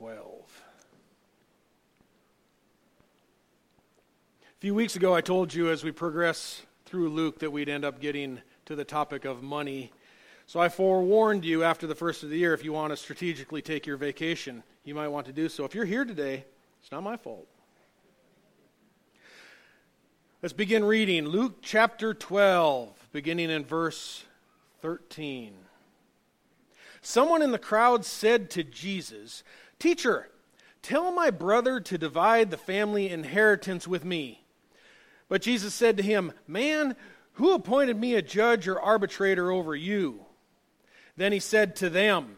12. A few weeks ago, I told you as we progress through Luke that we'd end up getting to the topic of money. So I forewarned you after the first of the year if you want to strategically take your vacation, you might want to do so. If you're here today, it's not my fault. Let's begin reading Luke chapter 12, beginning in verse 13. Someone in the crowd said to Jesus, Teacher, tell my brother to divide the family inheritance with me. But Jesus said to him, Man, who appointed me a judge or arbitrator over you? Then he said to them,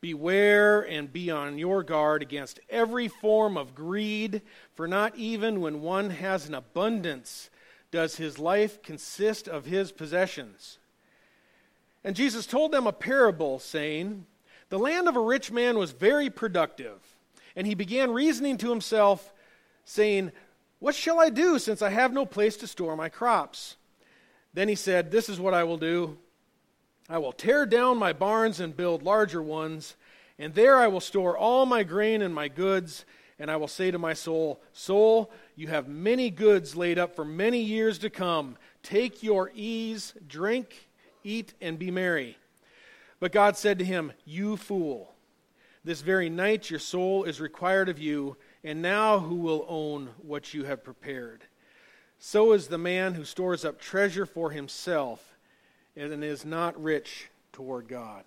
Beware and be on your guard against every form of greed, for not even when one has an abundance does his life consist of his possessions. And Jesus told them a parable, saying, The land of a rich man was very productive. And he began reasoning to himself, saying, What shall I do, since I have no place to store my crops? Then he said, This is what I will do. I will tear down my barns and build larger ones, and there I will store all my grain and my goods. And I will say to my soul, Soul, you have many goods laid up for many years to come. Take your ease, drink Eat and be merry. But God said to him, You fool, this very night your soul is required of you, and now who will own what you have prepared? So is the man who stores up treasure for himself and is not rich toward God.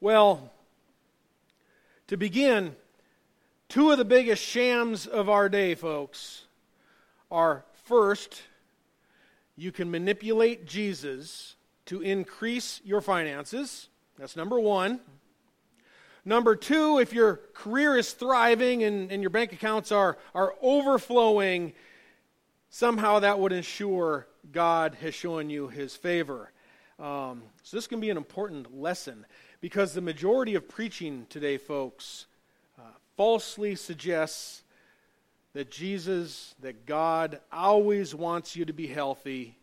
Well, to begin, two of the biggest shams of our day, folks, are first, you can manipulate Jesus to increase your finances. That's number one. Number two, if your career is thriving and, and your bank accounts are, are overflowing, somehow that would ensure God has shown you his favor. Um, so, this can be an important lesson because the majority of preaching today, folks, uh, falsely suggests that Jesus, that God always wants you to be healthy,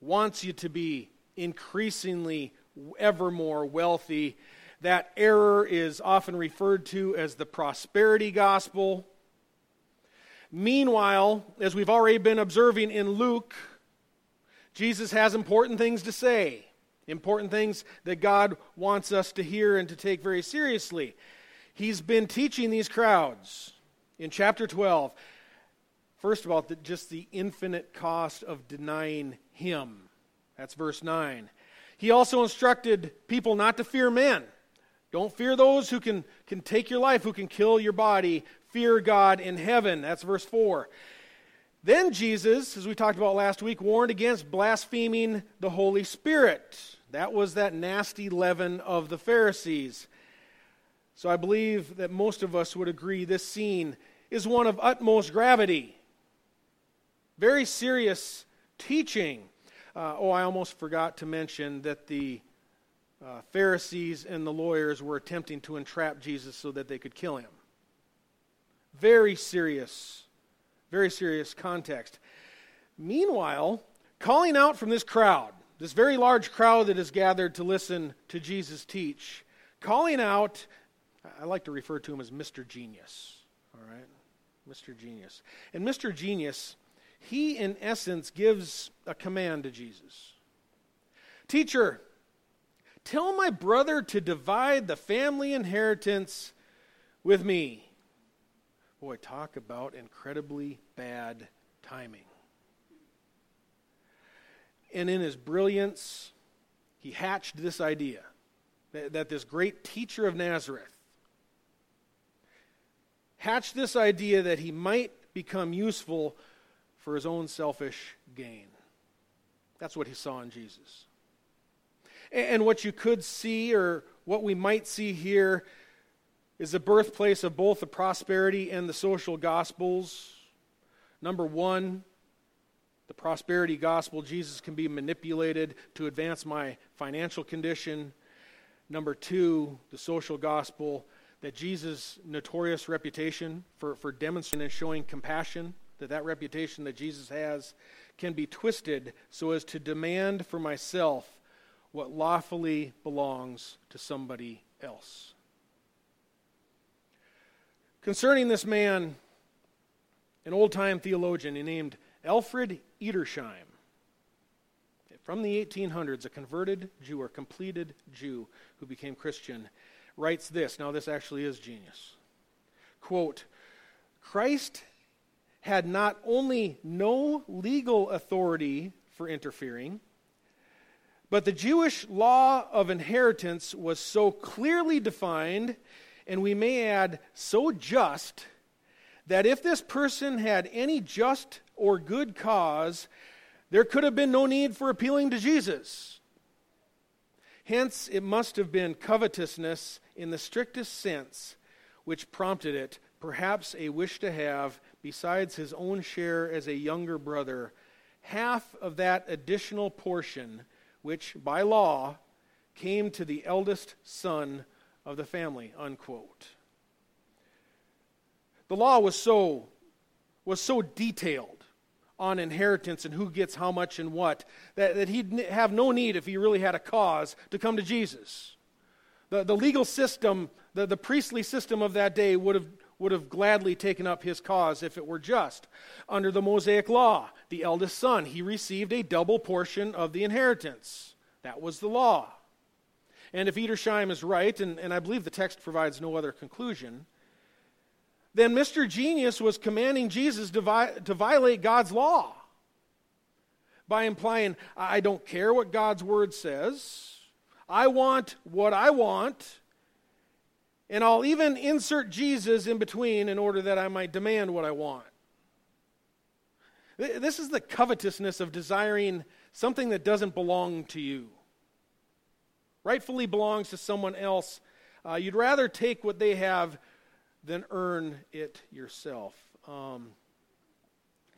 wants you to be increasingly ever more wealthy. That error is often referred to as the prosperity gospel. Meanwhile, as we've already been observing in Luke, Jesus has important things to say, important things that God wants us to hear and to take very seriously. He's been teaching these crowds in chapter 12, first of all, just the infinite cost of denying him. That's verse 9. He also instructed people not to fear men. Don't fear those who can, can take your life, who can kill your body. Fear God in heaven. That's verse 4. Then Jesus, as we talked about last week, warned against blaspheming the Holy Spirit. That was that nasty leaven of the Pharisees. So I believe that most of us would agree this scene is one of utmost gravity. Very serious teaching. Uh, oh, I almost forgot to mention that the uh, Pharisees and the lawyers were attempting to entrap Jesus so that they could kill him. Very serious, very serious context. Meanwhile, calling out from this crowd, this very large crowd that is gathered to listen to Jesus teach, calling out, I like to refer to him as Mr. Genius. All right? Mr. Genius. And Mr. Genius, he in essence gives a command to Jesus Teacher, tell my brother to divide the family inheritance with me. Boy, talk about incredibly bad timing. And in his brilliance, he hatched this idea that, that this great teacher of Nazareth hatched this idea that he might become useful for his own selfish gain. That's what he saw in Jesus. And what you could see, or what we might see here, is the birthplace of both the prosperity and the social gospels. Number one, the prosperity gospel, Jesus can be manipulated to advance my financial condition. Number two, the social gospel, that Jesus' notorious reputation for, for demonstrating and showing compassion, that that reputation that Jesus has can be twisted so as to demand for myself what lawfully belongs to somebody else. Concerning this man, an old time theologian named Alfred Edersheim, from the 1800s, a converted Jew or completed Jew who became Christian, writes this. Now, this actually is genius. Quote Christ had not only no legal authority for interfering, but the Jewish law of inheritance was so clearly defined, and we may add, so just, that if this person had any just or good cause, there could have been no need for appealing to Jesus. Hence, it must have been covetousness in the strictest sense which prompted it, perhaps a wish to have, besides his own share as a younger brother, half of that additional portion which by law came to the eldest son of the family unquote. The law was so was so detailed on inheritance and who gets how much and what that, that he'd have no need if he really had a cause to come to jesus. The, the legal system the, the priestly system of that day would have would have gladly taken up his cause if it were just. Under the Mosaic law, the eldest son, he received a double portion of the inheritance. That was the law. And if Edersheim is right, and, and I believe the text provides no other conclusion, then Mr. Genius was commanding Jesus to, vi- to violate God's law by implying, I don't care what God's word says, I want what I want, and I'll even insert Jesus in between in order that I might demand what I want. This is the covetousness of desiring something that doesn't belong to you, rightfully belongs to someone else. Uh, you'd rather take what they have than earn it yourself. Um,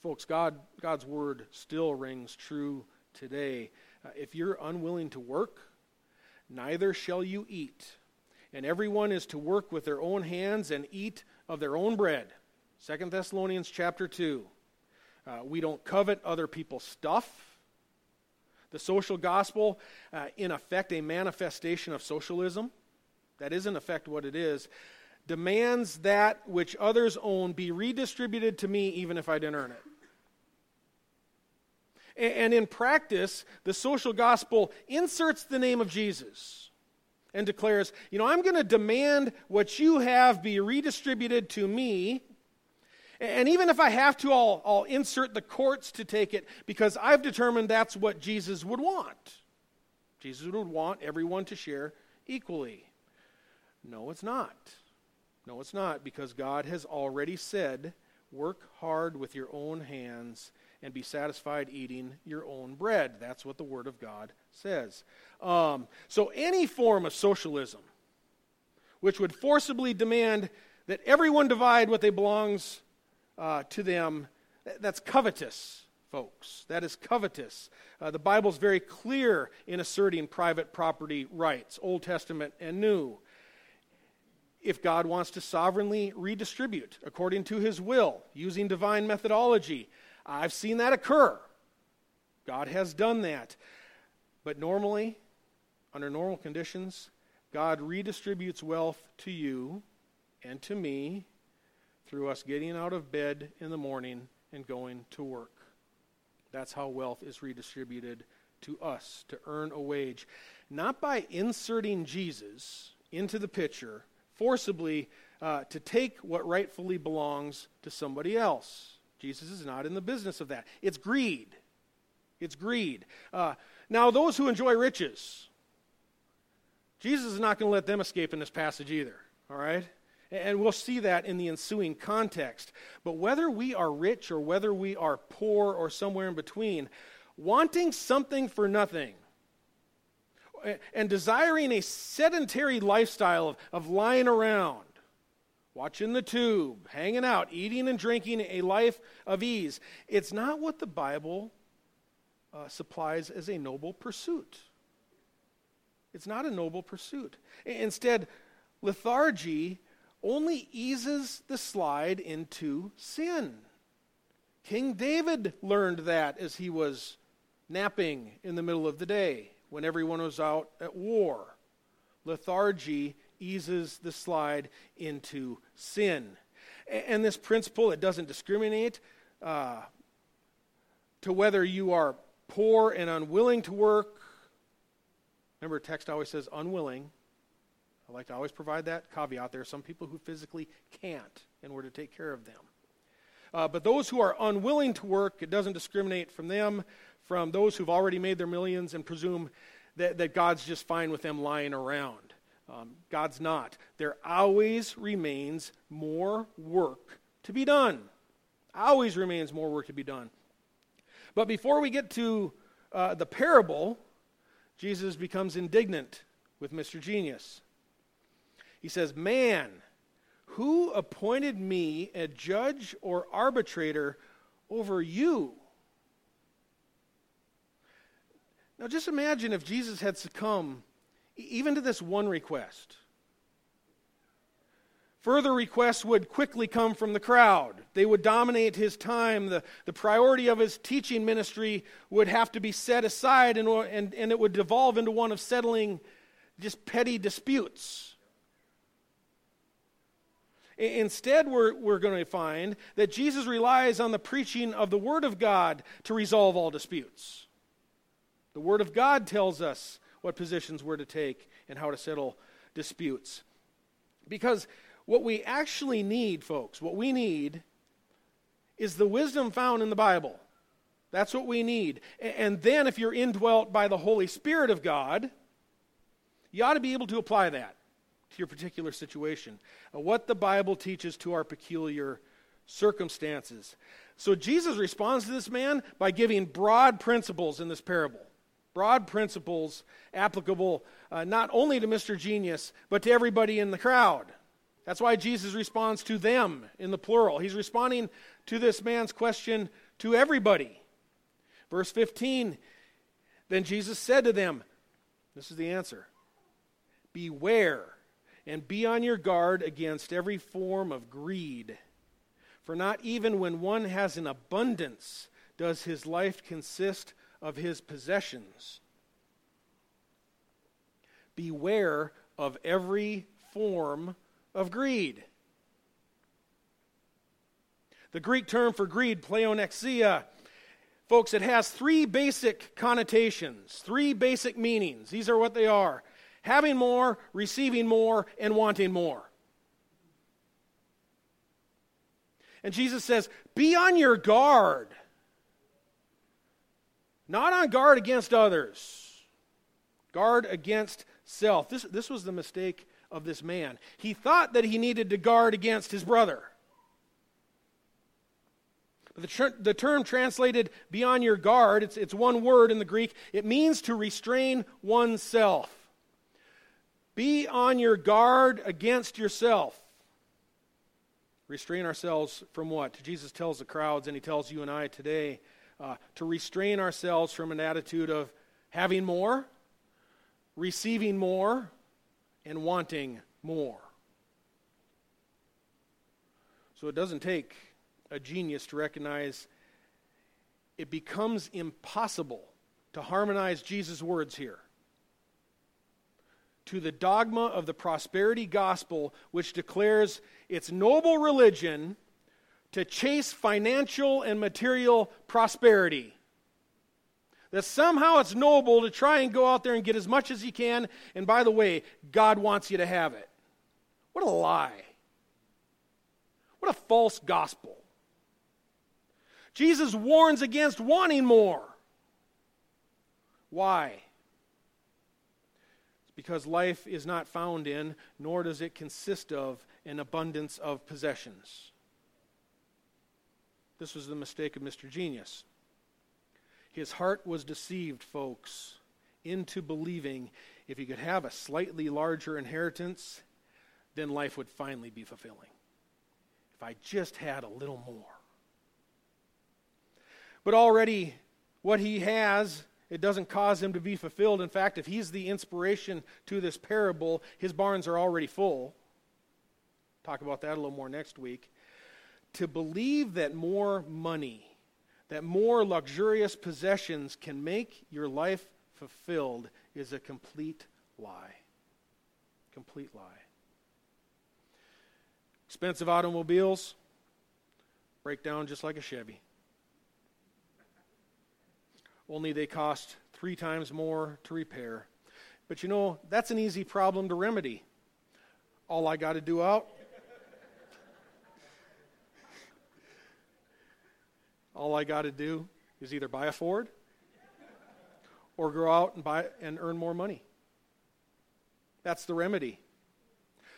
folks, God, God's word still rings true today. Uh, if you're unwilling to work, neither shall you eat and everyone is to work with their own hands and eat of their own bread. 2 Thessalonians chapter 2. Uh, we don't covet other people's stuff. The social gospel, uh, in effect, a manifestation of socialism. That is, in effect, what it is. Demands that which others own be redistributed to me, even if I didn't earn it. And in practice, the social gospel inserts the name of Jesus and declares, You know, I'm going to demand what you have be redistributed to me. And even if I have to, I'll, I'll insert the courts to take it because I've determined that's what Jesus would want. Jesus would want everyone to share equally. No, it's not. No, it's not because God has already said, Work hard with your own hands and be satisfied eating your own bread. That's what the Word of God says. Um, so, any form of socialism which would forcibly demand that everyone divide what they belongs uh, to them, that's covetous, folks. That is covetous. Uh, the Bible's very clear in asserting private property rights, Old Testament and New. If God wants to sovereignly redistribute according to his will, using divine methodology, I've seen that occur. God has done that. But normally, under normal conditions, God redistributes wealth to you and to me through us getting out of bed in the morning and going to work. That's how wealth is redistributed to us to earn a wage. Not by inserting Jesus into the picture forcibly uh, to take what rightfully belongs to somebody else. Jesus is not in the business of that. It's greed. It's greed. Uh, now, those who enjoy riches, Jesus is not going to let them escape in this passage either, all right? And we'll see that in the ensuing context. But whether we are rich or whether we are poor or somewhere in between, wanting something for nothing and desiring a sedentary lifestyle of, of lying around, watching the tube, hanging out, eating and drinking a life of ease, it's not what the Bible uh, supplies as a noble pursuit. It's not a noble pursuit. Instead, lethargy only eases the slide into sin. King David learned that as he was napping in the middle of the day, when everyone was out at war. Lethargy eases the slide into sin. And this principle, it doesn't discriminate uh, to whether you are poor and unwilling to work. Remember, text always says unwilling. I like to always provide that caveat. There are some people who physically can't in order to take care of them. Uh, but those who are unwilling to work, it doesn't discriminate from them, from those who've already made their millions and presume that, that God's just fine with them lying around. Um, God's not. There always remains more work to be done. Always remains more work to be done. But before we get to uh, the parable, Jesus becomes indignant with Mr. Genius. He says, Man, who appointed me a judge or arbitrator over you? Now just imagine if Jesus had succumbed even to this one request. Further requests would quickly come from the crowd. They would dominate his time. The, the priority of his teaching ministry would have to be set aside, and, and, and it would devolve into one of settling just petty disputes. Instead, we're, we're going to find that Jesus relies on the preaching of the Word of God to resolve all disputes. The Word of God tells us what positions we're to take and how to settle disputes. Because what we actually need, folks, what we need is the wisdom found in the Bible. That's what we need. And then, if you're indwelt by the Holy Spirit of God, you ought to be able to apply that to your particular situation. Uh, what the Bible teaches to our peculiar circumstances. So, Jesus responds to this man by giving broad principles in this parable. Broad principles applicable uh, not only to Mr. Genius, but to everybody in the crowd. That's why Jesus responds to them in the plural. He's responding to this man's question to everybody. Verse 15 Then Jesus said to them, This is the answer Beware and be on your guard against every form of greed. For not even when one has an abundance does his life consist of his possessions. Beware of every form of greed. The Greek term for greed, pleonexia, folks, it has three basic connotations, three basic meanings. These are what they are having more, receiving more, and wanting more. And Jesus says, Be on your guard not on guard against others, guard against self. This, this was the mistake of this man. He thought that he needed to guard against his brother. But the, ter- the term translated be on your guard, it's, it's one word in the Greek. It means to restrain oneself. Be on your guard against yourself. Restrain ourselves from what? Jesus tells the crowds, and he tells you and I today uh, to restrain ourselves from an attitude of having more, receiving more, and wanting more. So it doesn't take a genius to recognize it becomes impossible to harmonize Jesus' words here to the dogma of the prosperity gospel, which declares its noble religion to chase financial and material prosperity. That somehow it's noble to try and go out there and get as much as you can, and by the way, God wants you to have it. What a lie. What a false gospel. Jesus warns against wanting more. Why? It's because life is not found in, nor does it consist of, an abundance of possessions. This was the mistake of Mr. Genius. His heart was deceived, folks, into believing if he could have a slightly larger inheritance, then life would finally be fulfilling. If I just had a little more. But already, what he has, it doesn't cause him to be fulfilled. In fact, if he's the inspiration to this parable, his barns are already full. Talk about that a little more next week to believe that more money, that more luxurious possessions can make your life fulfilled is a complete lie. Complete lie. Expensive automobiles break down just like a Chevy. Only they cost three times more to repair. But you know, that's an easy problem to remedy. All I got to do out. All I got to do is either buy a Ford or go out and buy and earn more money. That's the remedy.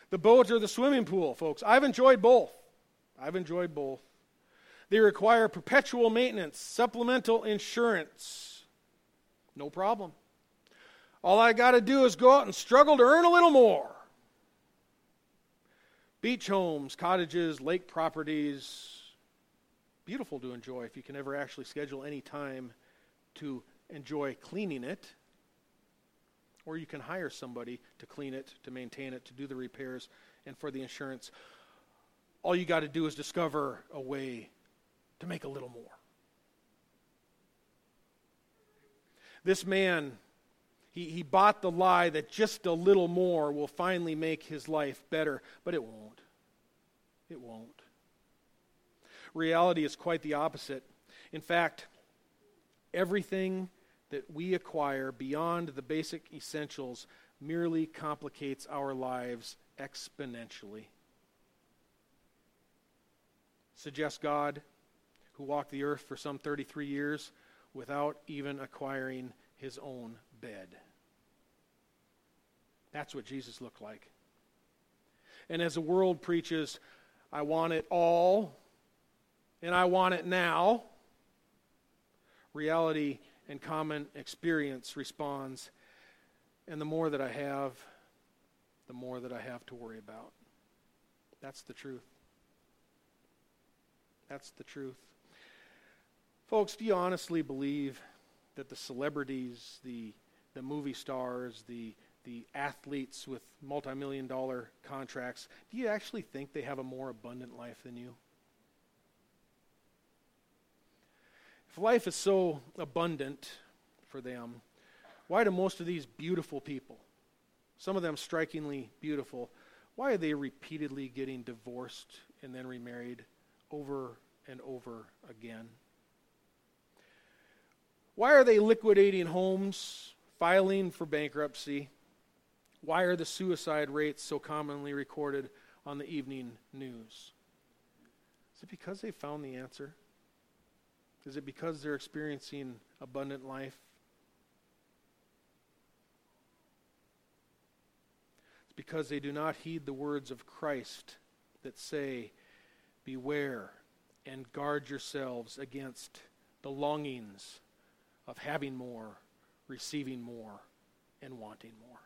The boat or the swimming pool, folks. I've enjoyed both. I've enjoyed both. They require perpetual maintenance, supplemental insurance. No problem. All I got to do is go out and struggle to earn a little more. Beach homes, cottages, lake properties, beautiful to enjoy if you can ever actually schedule any time to enjoy cleaning it. Or you can hire somebody to clean it, to maintain it, to do the repairs, and for the insurance. All you got to do is discover a way to make a little more. This man, he, he bought the lie that just a little more will finally make his life better, but it won't. It won't. Reality is quite the opposite. In fact, everything that we acquire beyond the basic essentials merely complicates our lives exponentially. Suggest God who walked the earth for some 33 years without even acquiring his own bed. That's what Jesus looked like. And as the world preaches, I want it all, and I want it now, reality and common experience responds, and the more that I have, the more that I have to worry about. That's the truth. That's the truth. Folks, do you honestly believe that the celebrities, the, the movie stars, the, the athletes with multi-million dollar contracts, do you actually think they have a more abundant life than you? If life is so abundant for them, why do most of these beautiful people, some of them strikingly beautiful, why are they repeatedly getting divorced and then remarried over and over again? Why are they liquidating homes, filing for bankruptcy? Why are the suicide rates so commonly recorded on the evening news? Is it because they found the answer? Is it because they're experiencing abundant life? It's because they do not heed the words of Christ that say, Beware and guard yourselves against the longings of having more, receiving more, and wanting more.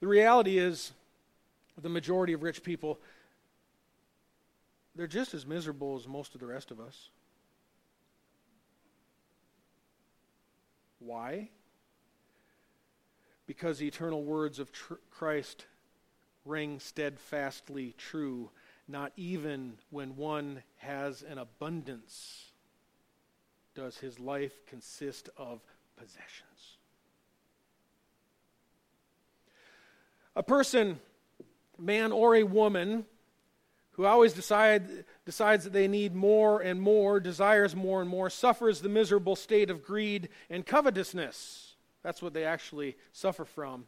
The reality is, the majority of rich people, they're just as miserable as most of the rest of us. Why? Because the eternal words of tr- Christ ring steadfastly true not even when one has an abundance does his life consist of possessions. A person, man or a woman, who always decide, decides that they need more and more, desires more and more, suffers the miserable state of greed and covetousness. That's what they actually suffer from.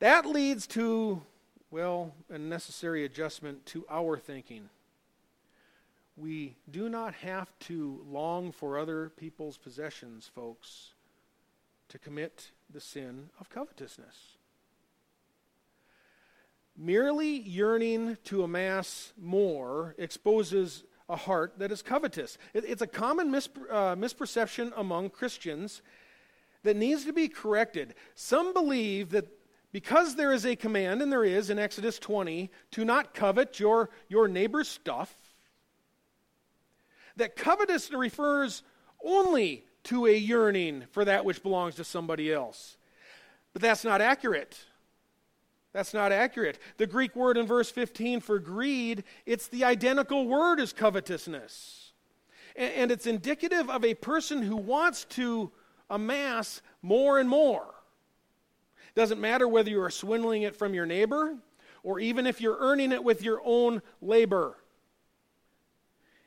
That leads to well, a necessary adjustment to our thinking. We do not have to long for other people's possessions, folks, to commit the sin of covetousness. Merely yearning to amass more exposes a heart that is covetous. it's a common uh, misperception among Christians that needs to be corrected. Some believe that because there is a command, and there is in Exodus 20, to not covet your, your neighbor's stuff, that covetous refers only to a yearning for that which belongs to somebody else. But that's not accurate. That's not accurate. The Greek word in verse 15 for greed, it's the identical word as covetousness. And it's indicative of a person who wants to amass more and more. Doesn't matter whether you are swindling it from your neighbor or even if you're earning it with your own labor.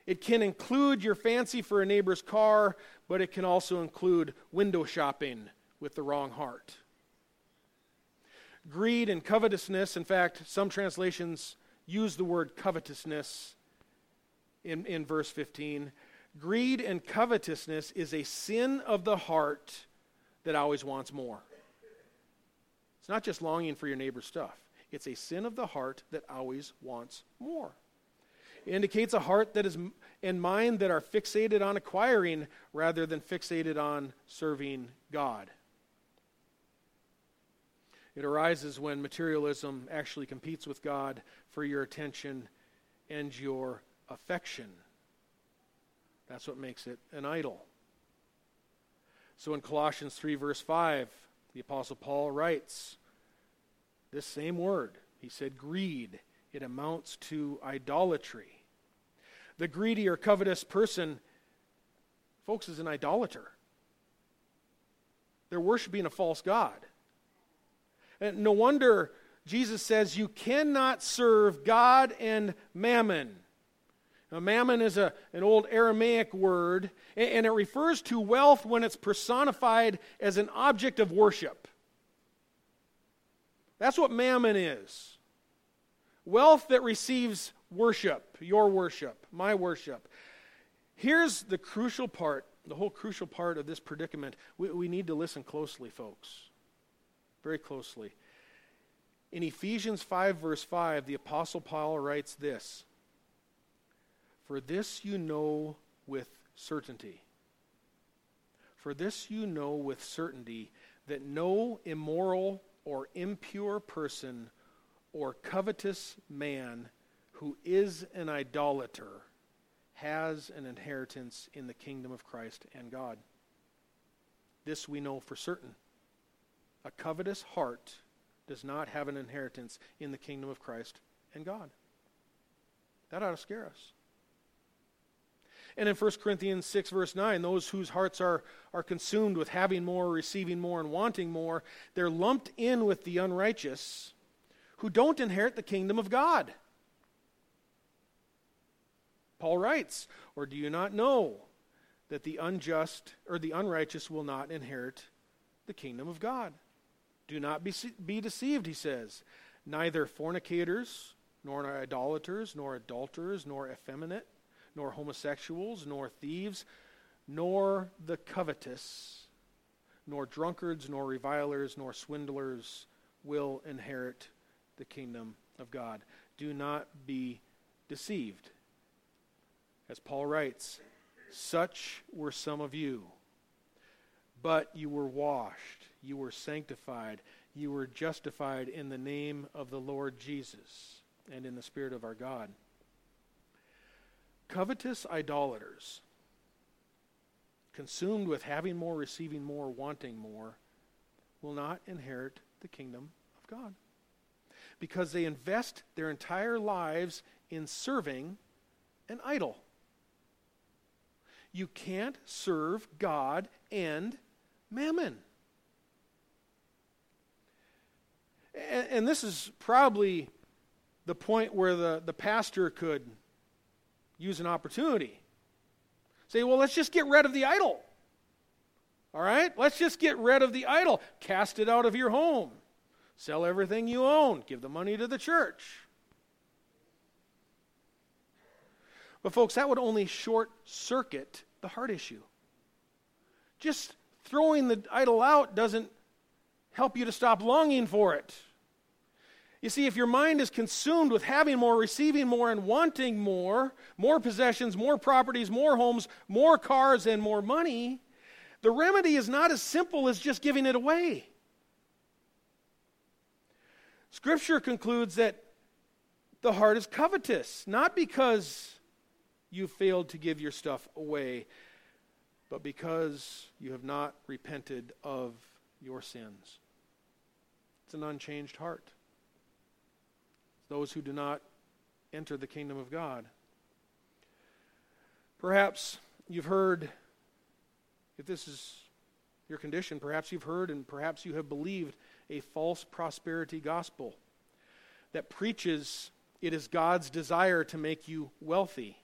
It can include your fancy for a neighbor's car, but it can also include window shopping with the wrong heart. Greed and covetousness, in fact, some translations use the word covetousness in, in verse 15. Greed and covetousness is a sin of the heart that always wants more. It's not just longing for your neighbor's stuff, it's a sin of the heart that always wants more. It indicates a heart that is and mind that are fixated on acquiring rather than fixated on serving God. It arises when materialism actually competes with God for your attention and your affection. That's what makes it an idol. So in Colossians 3, verse 5, the Apostle Paul writes this same word. He said, greed. It amounts to idolatry. The greedy or covetous person, folks, is an idolater. They're worshiping a false God. No wonder Jesus says you cannot serve God and mammon. Now, mammon is a, an old Aramaic word, and it refers to wealth when it's personified as an object of worship. That's what mammon is wealth that receives worship, your worship, my worship. Here's the crucial part, the whole crucial part of this predicament. We, we need to listen closely, folks. Very closely. In Ephesians 5, verse 5, the Apostle Paul writes this for this you know with certainty. For this you know with certainty that no immoral or impure person or covetous man who is an idolater has an inheritance in the kingdom of Christ and God. This we know for certain. A covetous heart does not have an inheritance in the kingdom of Christ and God. That ought to scare us. And in 1 Corinthians 6, verse 9, those whose hearts are, are consumed with having more, receiving more, and wanting more, they're lumped in with the unrighteous who don't inherit the kingdom of God. Paul writes, Or do you not know that the unjust or the unrighteous will not inherit the kingdom of God? Do not be, be deceived, he says. Neither fornicators, nor idolaters, nor adulterers, nor effeminate nor homosexuals, nor thieves, nor the covetous, nor drunkards, nor revilers, nor swindlers will inherit the kingdom of God. Do not be deceived. As Paul writes, such were some of you. But you were washed, you were sanctified, you were justified in the name of the Lord Jesus and in the Spirit of our God. Covetous idolaters, consumed with having more, receiving more, wanting more, will not inherit the kingdom of God. Because they invest their entire lives in serving an idol. You can't serve God and mammon. And, and, this is probably the point where the, the pastor could use an opportunity. Say, well, let's just get rid of the idol. All right? Let's just get rid of the idol. Cast it out of your home. Sell everything you own. Give the money to the church. But, folks, that would only short circuit the heart issue. Just throwing the idol out doesn't help you to stop longing for it. You see, if your mind is consumed with having more, receiving more, and wanting more, more possessions, more properties, more homes, more cars, and more money, the remedy is not as simple as just giving it away. Scripture concludes that the heart is covetous, not because you failed to give your stuff away, but because you have not repented of your sins. It's an unchanged heart those who do not enter the kingdom of God. Perhaps you've heard, if this is your condition, perhaps you've heard and perhaps you have believed a false prosperity gospel that preaches it is God's desire to make you wealthy.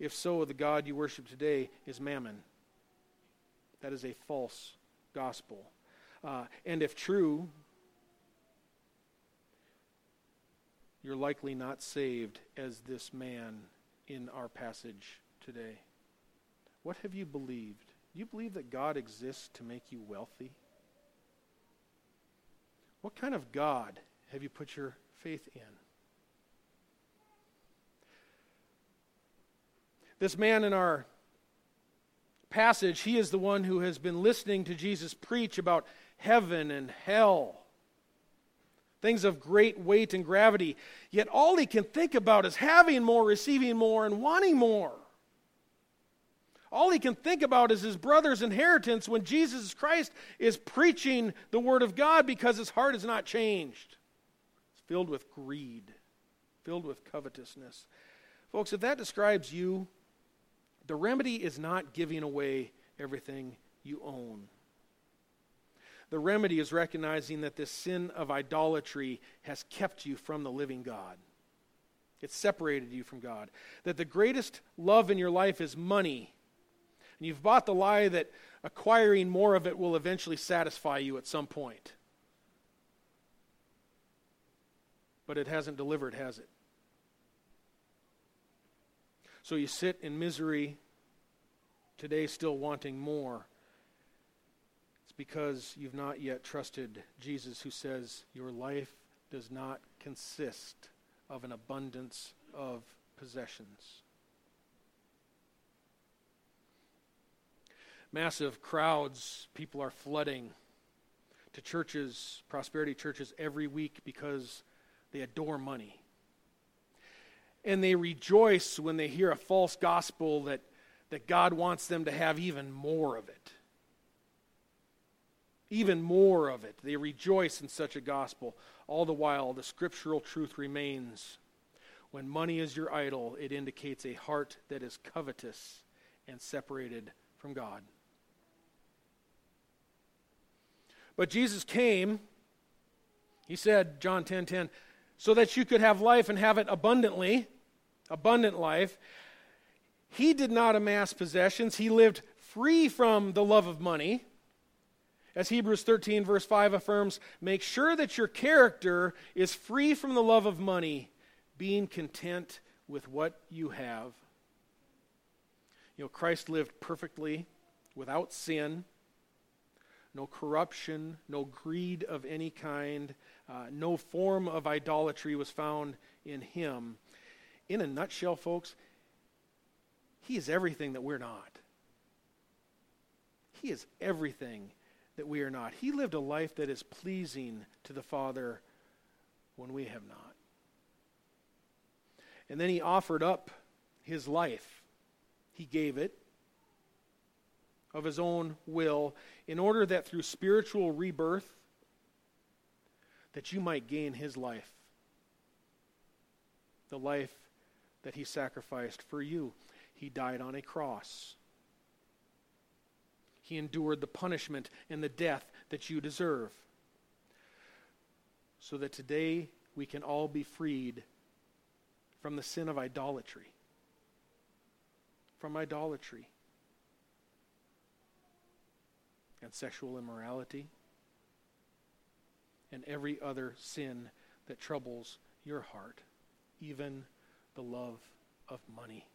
If so, the God you worship today is mammon. That is a false gospel. Uh, and if true, you're likely not saved as this man in our passage today. What have you believed? Do you believe that God exists to make you wealthy? What kind of God have you put your faith in? This man in our passage, he is the one who has been listening to Jesus preach about heaven and hell, things of great weight and gravity. Yet all he can think about is having more, receiving more, and wanting more. All he can think about is his brother's inheritance when Jesus Christ is preaching the Word of God because his heart is not changed. It's filled with greed, filled with covetousness. Folks, if that describes you, the remedy is not giving away everything you own. The remedy is recognizing that this sin of idolatry has kept you from the living God. It separated you from God. That the greatest love in your life is money and you've bought the lie that acquiring more of it will eventually satisfy you at some point. But it hasn't delivered, has it? So you sit in misery today, still wanting more. It's because you've not yet trusted Jesus, who says, Your life does not consist of an abundance of possessions. massive crowds, people are flooding to churches, prosperity churches, every week because they adore money. And they rejoice when they hear a false gospel that, that God wants them to have even more of it. Even more of it. They rejoice in such a gospel. All the while, the scriptural truth remains. When money is your idol, it indicates a heart that is covetous and separated from God. But Jesus came, he said, John 10 10, so that you could have life and have it abundantly, abundant life. He did not amass possessions, he lived free from the love of money. As Hebrews 13, verse 5 affirms, make sure that your character is free from the love of money, being content with what you have. You know, Christ lived perfectly, without sin no corruption, no greed of any kind, uh, no form of idolatry was found in him. In a nutshell, folks, he is everything that we're not. He is everything that we are not. He lived a life that is pleasing to the Father when we have not. And then he offered up his life. He gave it of his own will in order that through spiritual rebirth that you might gain his life the life that he sacrificed for you he died on a cross he endured the punishment and the death that you deserve. So that today we can all be freed from the sin of idolatry. From idolatry. And sexual immorality. And every other sin that troubles your heart, even the love of money.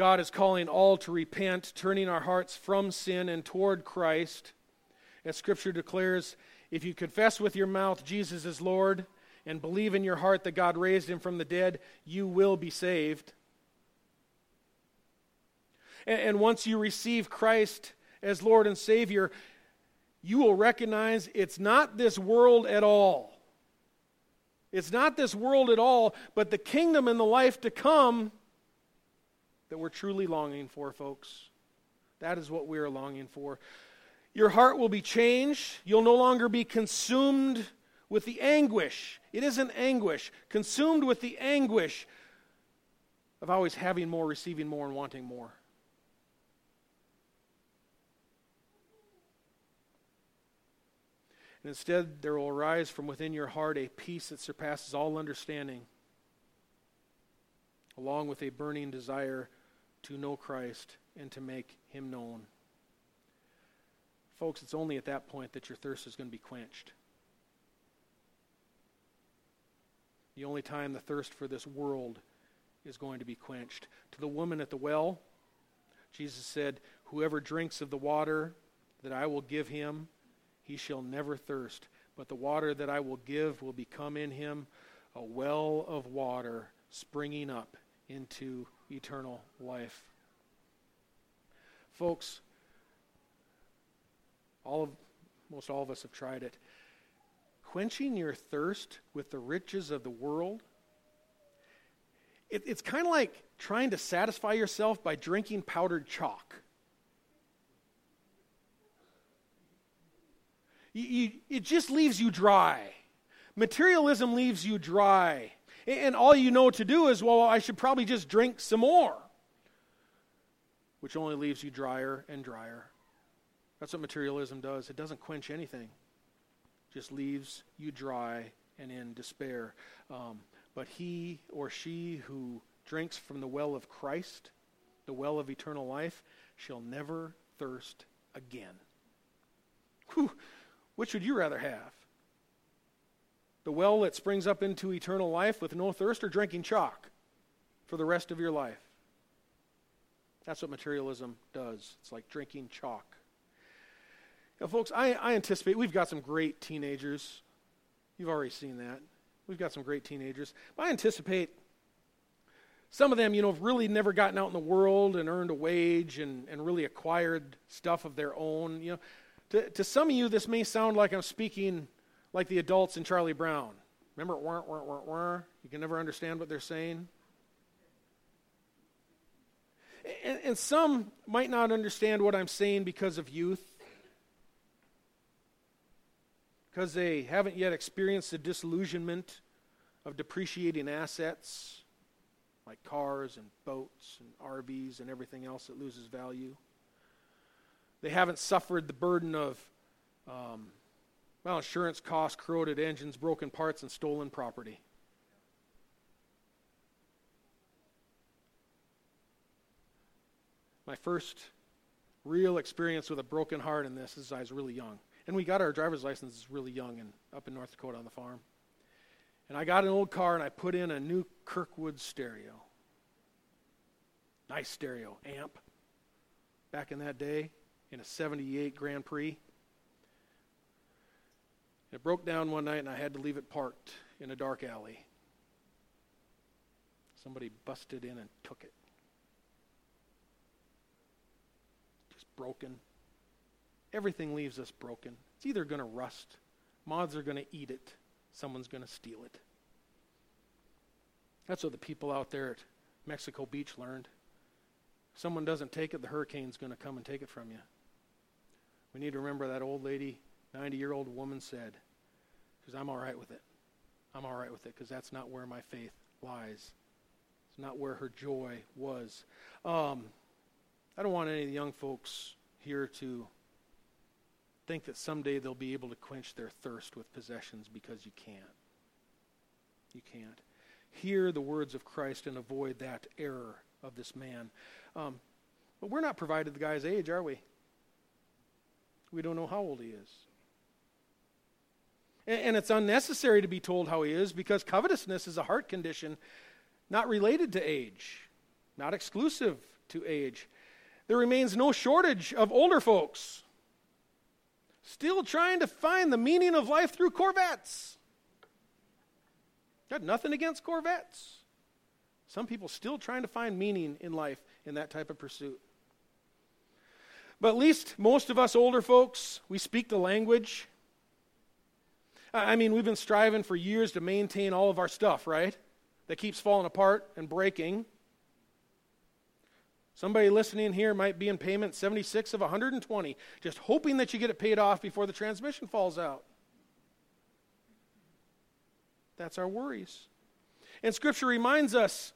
God is calling all to repent, turning our hearts from sin and toward Christ. As Scripture declares, if you confess with your mouth Jesus is Lord and believe in your heart that God raised him from the dead, you will be saved. And, and once you receive Christ as Lord and Savior, you will recognize it's not this world at all. It's not this world at all, but the kingdom and the life to come that we're truly longing for, folks. That is what we are longing for. Your heart will be changed. You'll no longer be consumed with the anguish. It isn't anguish. Consumed with the anguish of always having more, receiving more, and wanting more. And instead, there will arise from within your heart a peace that surpasses all understanding, along with a burning desire to know Christ and to make him known. Folks, it's only at that point that your thirst is going to be quenched. The only time the thirst for this world is going to be quenched. To the woman at the well, Jesus said, Whoever drinks of the water that I will give him, he shall never thirst. But the water that I will give will become in him a well of water springing up into eternal life. Folks, all of, most all of us have tried it. Quenching your thirst with the riches of the world, it, it's kind of like trying to satisfy yourself by drinking powdered chalk. You, you, it just leaves you dry. Materialism leaves you dry. And all you know to do is, well, I should probably just drink some more, which only leaves you drier and drier. That's what materialism does. It doesn't quench anything, it just leaves you dry and in despair. Um, but he or she who drinks from the well of Christ, the well of eternal life, shall never thirst again. Whew. Which would you rather have? The well that springs up into eternal life with no thirst, or drinking chalk for the rest of your life? That's what materialism does. It's like drinking chalk. Now, folks, I, I anticipate we've got some great teenagers. You've already seen that. We've got some great teenagers. But I anticipate some of them, you know, have really never gotten out in the world and earned a wage and, and really acquired stuff of their own. You know, to, to some of you, this may sound like I'm speaking like the adults in Charlie Brown. Remember, wah, wah, wah, wah? you can never understand what they're saying. And, and some might not understand what I'm saying because of youth, because they haven't yet experienced the disillusionment of depreciating assets like cars and boats and RVs and everything else that loses value. They haven't suffered the burden of, um, well, insurance costs, corroded engines, broken parts, and stolen property. My first real experience with a broken heart in this is I was really young. And we got our driver's licenses really young and up in North Dakota on the farm. And I got an old car and I put in a new Kenwood stereo. Nice stereo, amp. Back in that day in a 78 Grand Prix. It broke down one night and I had to leave it parked in a dark alley. Somebody busted in and took it. Just broken. Everything leaves us broken. It's either going to rust, moths are going to eat it, someone's going to steal it. That's what the people out there at Mexico Beach learned. Someone doesn't take it, the hurricane's going to come and take it from you. We need to remember that old lady, 90 year old woman said, because I'm all right with it. I'm all right with it because that's not where my faith lies. It's not where her joy was. Um, I don't want any of the young folks here to think that someday they'll be able to quench their thirst with possessions because you can't. You can't. Hear the words of Christ and avoid that error of this man. Um, but we're not provided the guy's age, are we? We don't know how old he is. And, it's unnecessary to be told how he is because covetousness is a heart condition not related to age, not exclusive to age. There remains no shortage of older folks still trying to find the meaning of life through Corvettes. Got nothing against Corvettes. Some people still trying to find meaning in life in that type of pursuit. But at least most of us older folks, we speak the language. I mean, we've been striving for years to maintain all of our stuff, right? That keeps falling apart and breaking. Somebody listening here might be in payment 76 of 120, just hoping that you get it paid off before the transmission falls out. That's our worries. And Scripture reminds us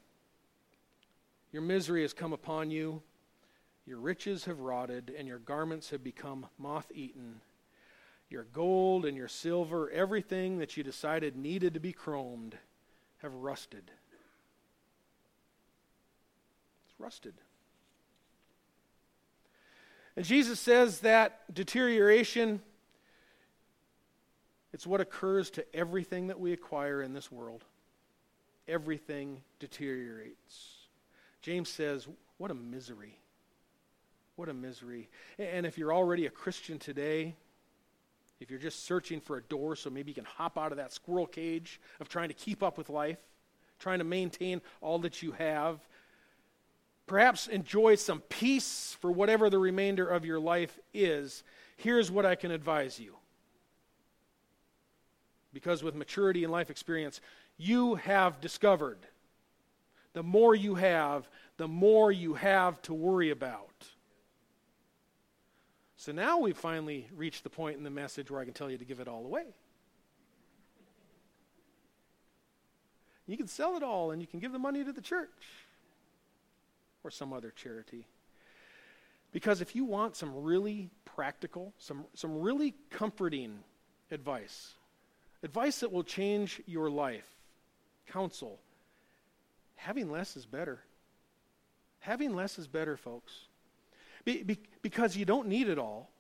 your misery has come upon you, your riches have rotted, and your garments have become moth eaten. Your gold and your silver, everything that you decided needed to be chromed, have rusted. It's rusted. And Jesus says that deterioration it's what occurs to everything that we acquire in this world. Everything deteriorates. James says, What a misery. What a misery. And if you're already a Christian today, if you're just searching for a door so maybe you can hop out of that squirrel cage of trying to keep up with life, trying to maintain all that you have, perhaps enjoy some peace for whatever the remainder of your life is, here's what I can advise you because with maturity and life experience, you have discovered the more you have, the more you have to worry about. So now we've finally reached the point in the message where I can tell you to give it all away. You can sell it all and you can give the money to the church or some other charity. Because if you want some really practical, some, some really comforting advice, advice that will change your life, counsel. Having less is better. Having less is better, folks. Be, be, because you don't need it all.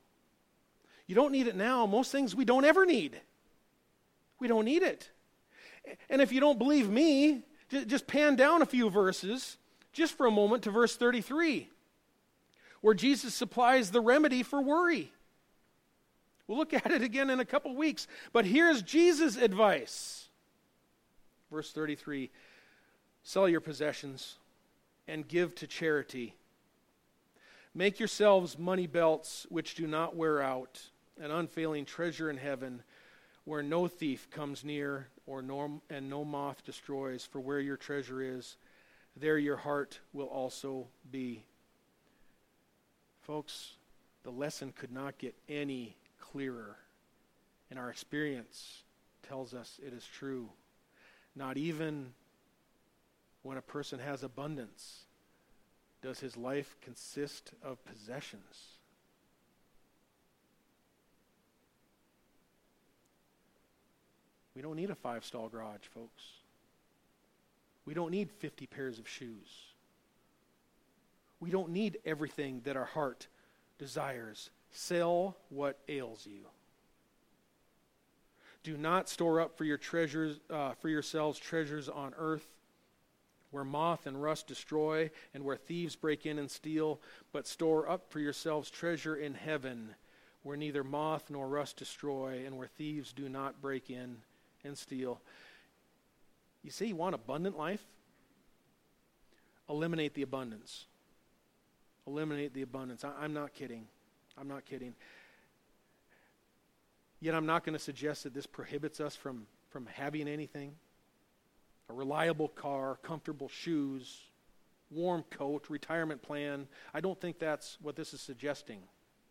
You don't need it now. Most things we don't ever need. We don't need it. And if you don't believe me, just pan down a few verses, just for a moment, to verse 33, where Jesus supplies the remedy for worry. We'll look at it again in a couple weeks. But here's Jesus' advice. Verse 33 Sell your possessions and give to charity. Make yourselves money belts which do not wear out, an unfailing treasure in heaven, where no thief comes near or no, and no moth destroys. For where your treasure is, there your heart will also be. Folks, the lesson could not get any clearer. And our experience tells us it is true. Not even when a person has abundance does his life consist of possessions. We don't need a five stall garage, folks. We don't need 50 pairs of shoes. We don't need everything that our heart desires Sell what ails you. Do not store up for your treasures uh, for yourselves treasures on earth where moth and rust destroy and where thieves break in and steal, but store up for yourselves treasure in heaven where neither moth nor rust destroy and where thieves do not break in and steal. You say you want abundant life? Eliminate the abundance. Eliminate the abundance. I, am not kidding. I'm not kidding. Yet I'm not going to suggest that this prohibits us from, from having anything a reliable car, comfortable shoes, warm coat, retirement plan. I don't think that's what this is suggesting.